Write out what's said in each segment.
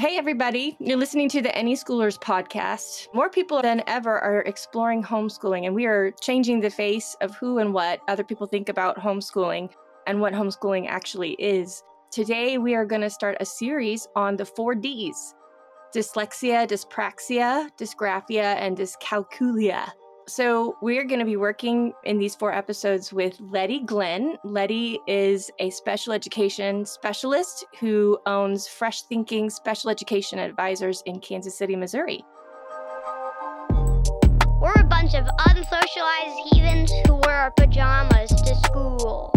Hey, everybody. You're listening to the Any Schoolers podcast. More people than ever are exploring homeschooling, and we are changing the face of who and what other people think about homeschooling and what homeschooling actually is. Today, we are going to start a series on the four Ds dyslexia, dyspraxia, dysgraphia, and dyscalculia. So, we're going to be working in these four episodes with Leddy Glenn. Leddy is a special education specialist who owns Fresh Thinking Special Education Advisors in Kansas City, Missouri. We're a bunch of unsocialized heathens who wear our pajamas to school.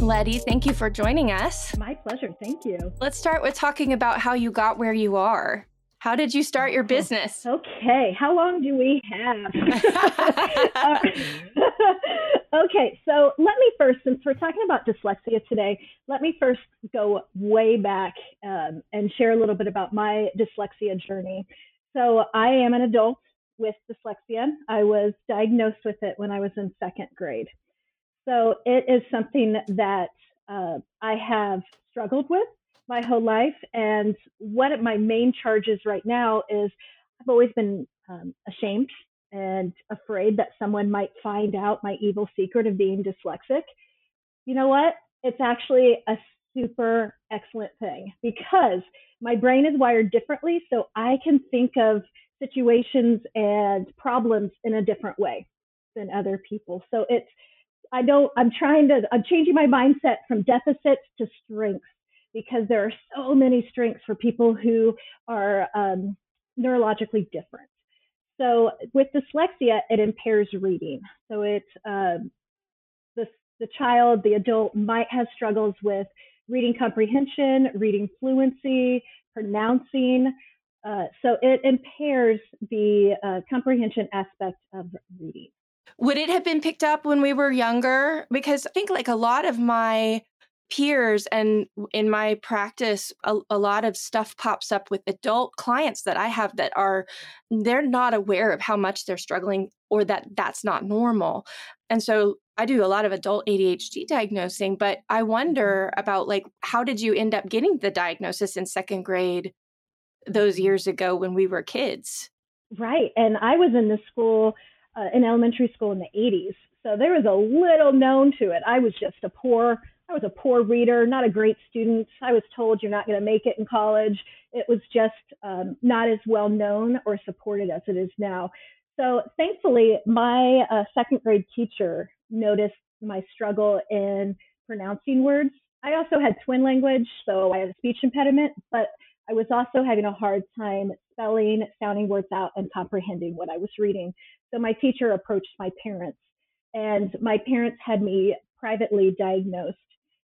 Leddy, thank you for joining us. My pleasure. Thank you. Let's start with talking about how you got where you are. How did you start your business? Okay. How long do we have? Uh, okay. So let me first, since we're talking about dyslexia today, let me first go way back um, and share a little bit about my dyslexia journey. So I am an adult with dyslexia. I was diagnosed with it when I was in second grade. So it is something that uh, I have struggled with my whole life. And one of my main charges right now is I've always been um, ashamed and afraid that someone might find out my evil secret of being dyslexic. You know what? It's actually a super excellent thing because my brain is wired differently. So I can think of situations and problems in a different way than other people. So it's I don't, I'm trying to, I'm changing my mindset from deficits to strengths because there are so many strengths for people who are um, neurologically different. So with dyslexia, it impairs reading. So it, um, the, the child, the adult might have struggles with reading comprehension, reading fluency, pronouncing. Uh, so it impairs the uh, comprehension aspect of reading. Would it have been picked up when we were younger? Because I think like a lot of my peers and in my practice a, a, lot of stuff pops up with adult clients that i have that are they're not aware of how much they're struggling or that that's not normal and so i do a lot of adult adhd diagnosing but i wonder mm-hmm. about like how did you end up getting the diagnosis in second grade those years ago when we were kids right and i was in the school uh, in elementary school in the 80s. So there was a little known to it. I was just a poor, I was a poor reader, not a great student. I was told you're not going to make it in college. It was just um, not as well known or supported as it is now. So thankfully, my uh, second grade teacher noticed my struggle in pronouncing words. I also had twin language, so I had a speech impediment, but I was also having a hard time spelling, sounding words out, and comprehending what I was reading. So my teacher approached my parents, and my parents had me privately diagnosed.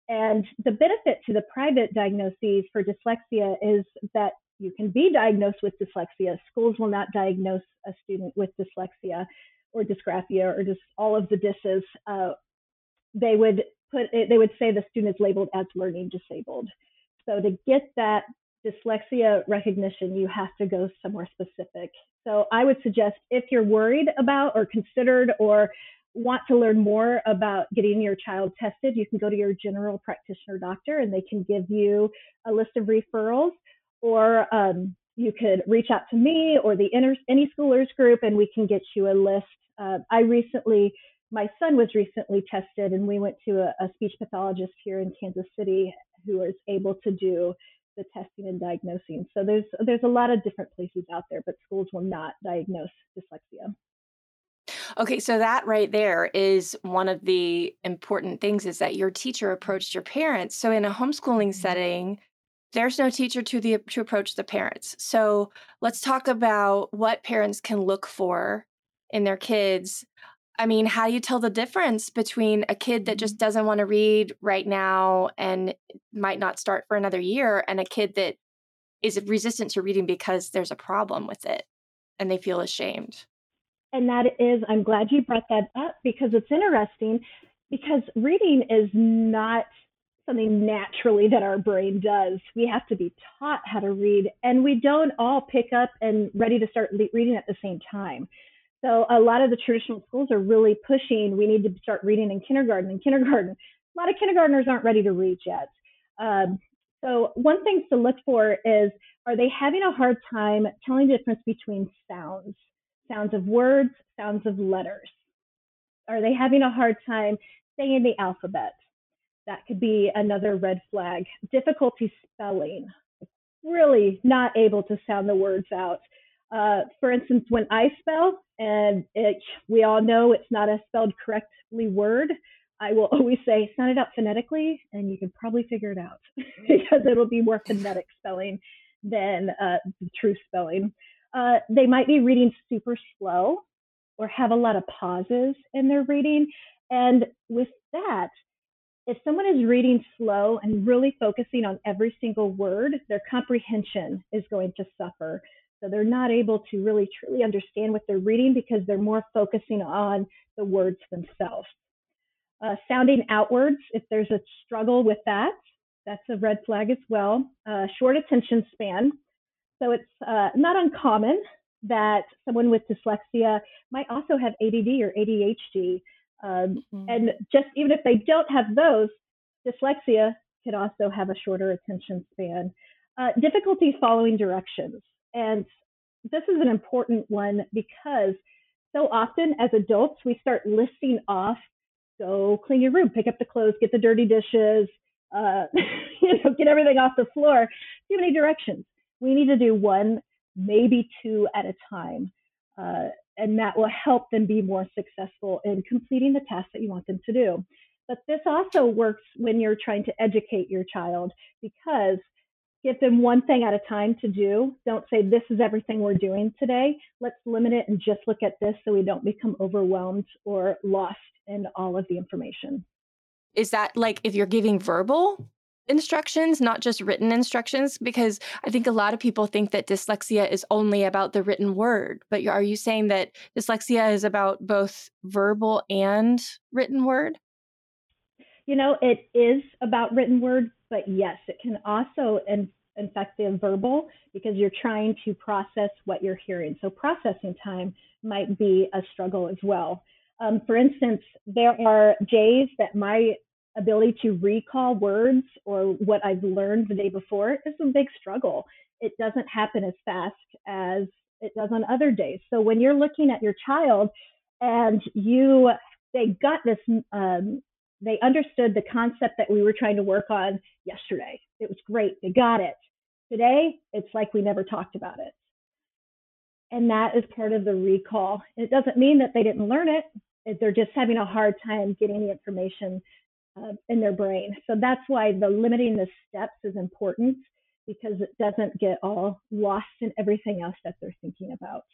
And the benefit to the private diagnoses for dyslexia is that you can be diagnosed with dyslexia. Schools will not diagnose a student with dyslexia or dysgraphia or just all of the disses. Uh, they would put it, they would say the student is labeled as learning disabled. So to get that dyslexia recognition, you have to go somewhere specific. So I would suggest if you're worried about or considered or want to learn more about getting your child tested, you can go to your general practitioner doctor and they can give you a list of referrals or um, you could reach out to me or the inner, any schoolers group and we can get you a list. Uh, I recently, my son was recently tested and we went to a, a speech pathologist here in Kansas City who was able to do the testing and diagnosing. So there's there's a lot of different places out there, but schools will not diagnose dyslexia. Okay, so that right there is one of the important things is that your teacher approached your parents. So in a homeschooling mm-hmm. setting, there's no teacher to the to approach the parents. So let's talk about what parents can look for in their kids I mean, how do you tell the difference between a kid that just mm-hmm. doesn't want to read right now and might not start for another year and a kid that is resistant to reading because there's a problem with it and they feel ashamed? And that is, I'm glad you brought that up because it's interesting because reading is not something naturally that our brain does. We have to be taught how to read, and we don't all pick up and ready to start reading at the same time. So a lot of the traditional schools are really pushing, we need to start reading in kindergarten. In kindergarten, a lot of kindergartners aren't ready to read yet. Um, so one thing to look for is, are they having a hard time telling the difference between sounds, sounds of words, sounds of letters? Are they having a hard time saying the alphabet? That could be another red flag. Difficulty spelling, really not able to sound the words out. Uh, for instance, when I spell, and it, we all know it's not a spelled correctly word, I will always say, sound it out phonetically, and you can probably figure it out because it'll be more phonetic spelling than uh, the true spelling. Uh, they might be reading super slow or have a lot of pauses in their reading. And with that, if someone is reading slow and really focusing on every single word, their comprehension is going to suffer. So they're not able to really truly understand what they're reading because they're more focusing on the words themselves. Uh, sounding outwards, if there's a struggle with that, that's a red flag as well. Uh, short attention span. So it's uh, not uncommon that someone with dyslexia might also have ADD or ADHD. Um, mm-hmm. And just even if they don't have those, dyslexia could also have a shorter attention span. Uh, difficulty following directions. And this is an important one because so often as adults, we start listing off go clean your room, pick up the clothes, get the dirty dishes, uh, you know, get everything off the floor. Too many directions. We need to do one, maybe two at a time. Uh, and that will help them be more successful in completing the tasks that you want them to do. But this also works when you're trying to educate your child because give them one thing at a time to do. Don't say, this is everything we're doing today. Let's limit it and just look at this so we don't become overwhelmed or lost in all of the information. Is that like if you're giving verbal instructions, not just written instructions? Because I think a lot of people think that dyslexia is only about the written word. But are you saying that dyslexia is about both verbal and written word? You know, it is about written word, but yes, it can also in, infect the verbal because you're trying to process what you're hearing. So processing time might be a struggle as well. Um, for instance, there are days that my ability to recall words or what I've learned the day before is a big struggle. It doesn't happen as fast as it does on other days. So when you're looking at your child and you they got this um, they understood the concept that we were trying to work on yesterday. It was great. They got it. Today, it's like we never talked about it. And that is part of the recall. It doesn't mean that they didn't learn it. They're just having a hard time getting the information uh, in their brain. So that's why the limiting the steps is important because it doesn't get all lost in everything else that they're thinking about.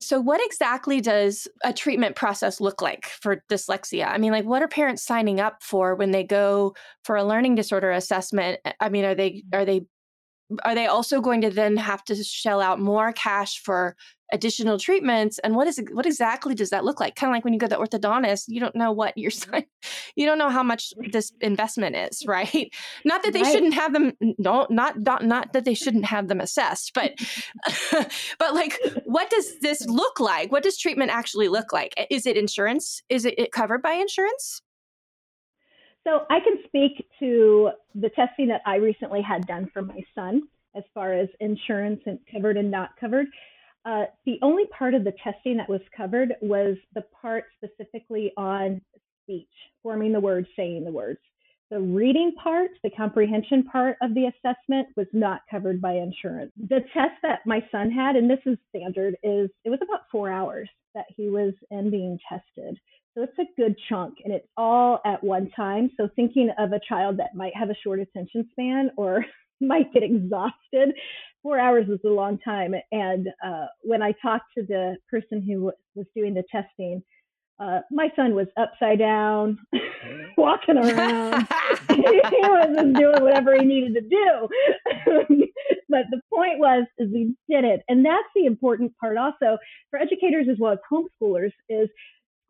So, what exactly does a treatment process look like for dyslexia? I mean, like, what are parents signing up for when they go for a learning disorder assessment? I mean, are they mm. are they are they also going to then have to shell out more cash for additional treatments? And what is what exactly does that look like? Kind of like when you go to the orthodontist you don't know what you're you don't know how much this investment is right? Not that they right. shouldn't have them no not, not not that they shouldn't have them assessed but but like what does this look like? What does treatment actually look like? Is it insurance? Is it covered by insurance so I can speak to the testing that I recently had done for my son as far as insurance and covered and not covered. Uh, the only part of the testing that was covered was the part specifically on speech, forming the words, saying the words. The reading part, the comprehension part of the assessment was not covered by insurance. The test that my son had, and this is standard, is it was about four hours that he was in being tested. So it's a good chunk and it's all at one time. So thinking of a child that might have a short attention span or might get exhausted, four hours is a long time. And uh, when I talked to the person who was doing the testing, uh, my son was upside down, walking around. he wasn't doing whatever he needed to do. but the point was, is he did it, and that's the important part. Also, for educators as well as homeschoolers, is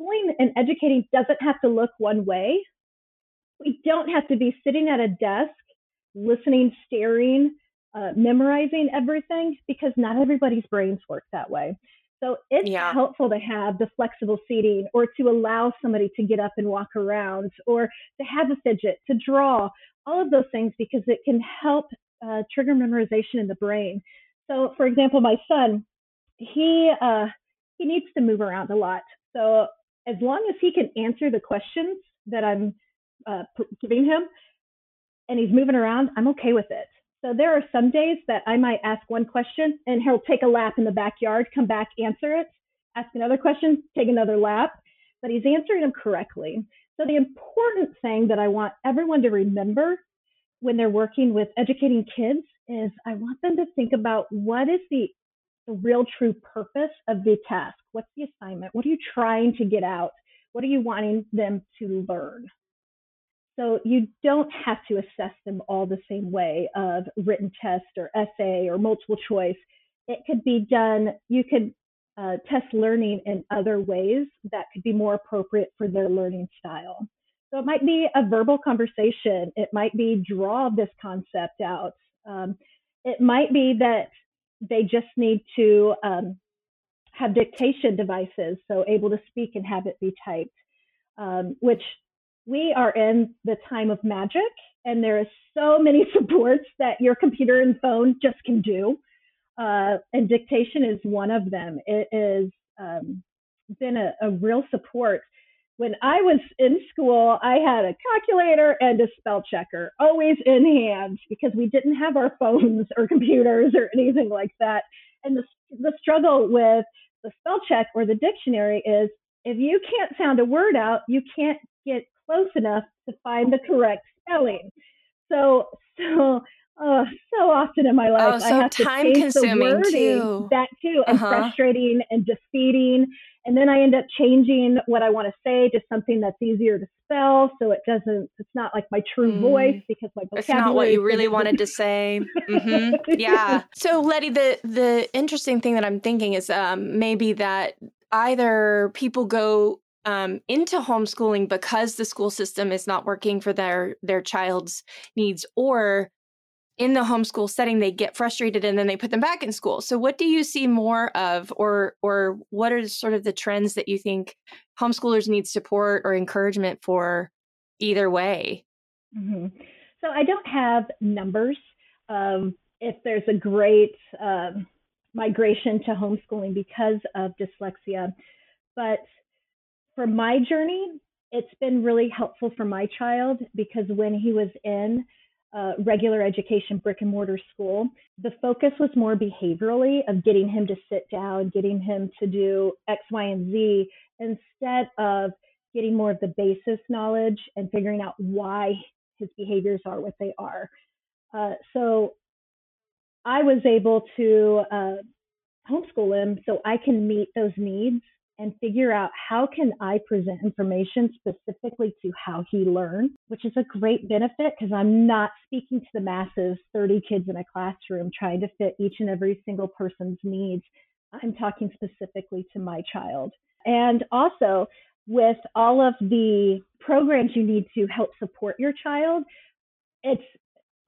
schooling and educating doesn't have to look one way. We don't have to be sitting at a desk, listening, staring, uh, memorizing everything because not everybody's brains work that way. So it's Yeah. helpful to have the flexible seating or to allow somebody to get up and walk around or to have a fidget, to draw, all of those things because it can help uh, trigger memorization in the brain. So, for example, my son, he uh, he needs to move around a lot. So, as long as he can answer the questions that I'm uh, giving him, and he's moving around, I'm okay with it. So there are some days that I might ask one question and he'll take a lap in the backyard, come back, answer it, ask another question, take another lap, but he's answering them correctly. So the important thing that I want everyone to remember when they're working with educating kids is I want them to think about what is the, the real true purpose of the task? What's the assignment? What are you trying to get out? What are you wanting them to learn? So you don't have to assess them all the same way of written test or essay or multiple choice. It could be done, you could uh, test learning in other ways that could be more appropriate for their learning style. So it might be a verbal conversation. It might be draw this concept out. Um, it might be that they just need to um, have dictation devices, so able to speak and have it be typed, um, which we are in the time of magic and there is so many supports that your computer and phone just can do uh, and dictation is one of them. It has um, been a, a, real support when i was in school i had a calculator and a spell checker always in hand because we didn't have our phones or computers or anything like that and the, the struggle with the spell check or the dictionary is if you can't sound a word out you can't get close enough to find the correct spelling. So, so, uh, so often in my life, oh, so I have to change consuming the wording, too. that too, and Uh-huh. frustrating and defeating. And then I end up changing what I want to say to something that's easier to spell, so it doesn't. It's not like my true Mm. voice because my vocabulary. It's not what you really wanted to say. hmm Yeah. So, Leddy, the the interesting thing that I'm thinking is um, maybe that either people go um, into homeschooling because the school system is not working for their their child's needs, or in the homeschool setting they get frustrated and then they put them back in school. So, what do you see more of, or or what are sort of the trends that you think homeschoolers need support or encouragement for? Either way. hmm So I don't have numbers of if there's a great um, migration to homeschooling because of dyslexia, but for my journey, it's been really helpful for my child because when he was in uh, regular education brick and mortar school, the focus was more behaviorally of getting him to sit down, getting him to do X, Y, and Z instead of getting more of the basis knowledge and figuring out why his behaviors are what they are. Uh, so I was able to uh, homeschool him so I can meet those needs and figure out how can I present information specifically to how he learned, which is a great benefit because I'm not speaking to the masses, 30 kids in a classroom trying to fit each and every single person's needs. I'm talking specifically to my child. And also with all of the programs you need to help support your child, it's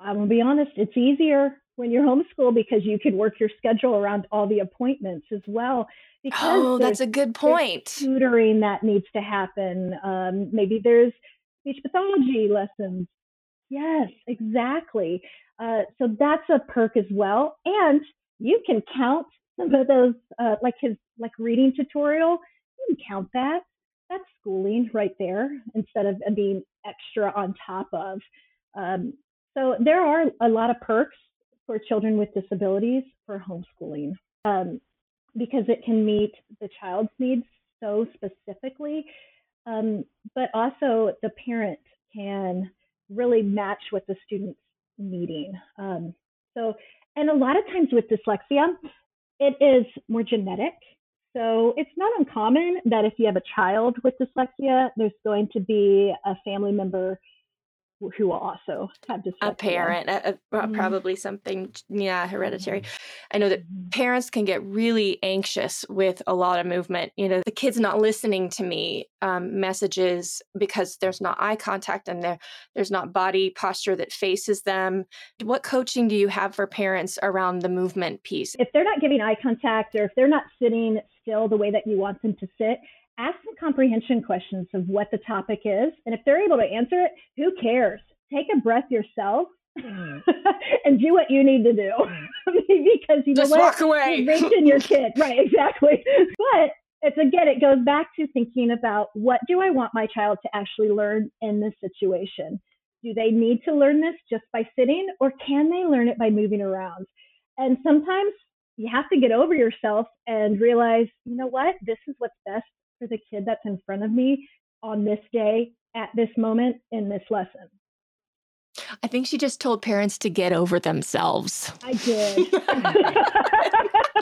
I'm gonna be honest, it's easier when you're homeschooled because you can work your schedule around all the appointments as well. Because Oh, that's a good point. tutoring that needs to happen. Um, maybe there's speech pathology lessons. Yes, exactly. Uh, so that's a perk as well. And you can count some of those, uh, like his like reading tutorial. You can count that. That's schooling right there instead of being extra on top of. Um, so there are a lot of perks for children with disabilities for homeschooling. Um, because it can meet the child's needs so specifically, um, but also the parent can really match what the student's needing. Um, so, and a lot of times with dyslexia, it is more genetic. So it's not uncommon that if you have a child with dyslexia, there's going to be a family member who also have dyslexia. a parent, a, a- Mhm. probably something, yeah, hereditary. I know that Mhm. parents can get really anxious with a lot of movement. You know, the kid's not listening to me um, messages because there's not eye contact and there there's not body posture that faces them. What coaching do you have for parents around the movement piece? if they're not giving eye contact or if they're not sitting still the way that you want them to sit, ask some comprehension questions of what the topic is. And if they're able to answer it, who cares? Take a breath yourself mm. and do what you need to do because you just know walk away. You're raising your kid, right? Exactly. But it's again, it goes back to thinking about what do I want my child to actually learn in this situation? Do they need to learn this just by sitting, or can they learn it by moving around? And sometimes you have to get over yourself and realize, you know what, this is what's best for the kid that's in front of me on this day, at this moment, in this lesson. I think she just told parents to get over themselves. I did.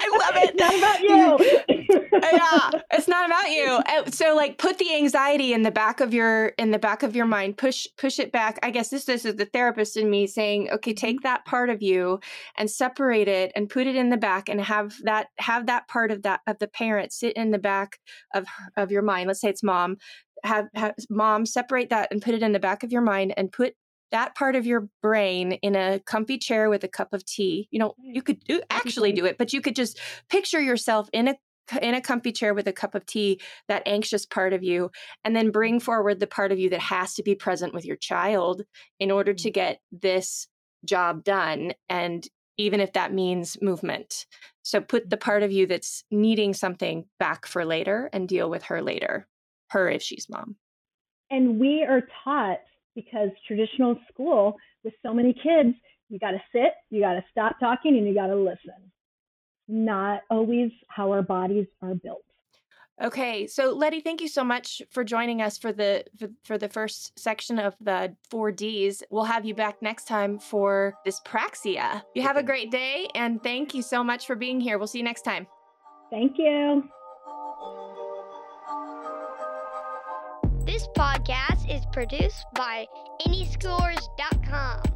I love it. Not about you. yeah, not about you. Uh, so like put the anxiety in the back of your in the back of your mind. Push push it back. I guess this this is the therapist in me saying, "Okay, take mm-hmm. that part of you and separate it and put it in the back and have that have that part of that of the parent sit in the back of of your mind. Let's say it's mom. Have, have mom separate that and put it in the back of your mind and put that part of your brain in a comfy chair with a cup of tea. You know, you could do, actually do it, but you could just picture yourself in a in a comfy chair with a cup of tea, that anxious part of you, and then bring forward the part of you that has to be present with your child in order to mm-hmm. get this job done. And even if that means movement. So put the part of you that's needing something back for later and deal with her later, her if she's mom. And we are taught because traditional school with so many kids, you got to sit, you got to stop talking, and you got to listen. Not always how our bodies are built. Okay, so Leddy, thank you so much for joining us for the for, for, the first section of the four Ds. We'll have you back next time for dyspraxia. You have a great day, and thank you so much for being here. We'll see you next time. Thank you. This podcast is produced by AnySchoolers.com.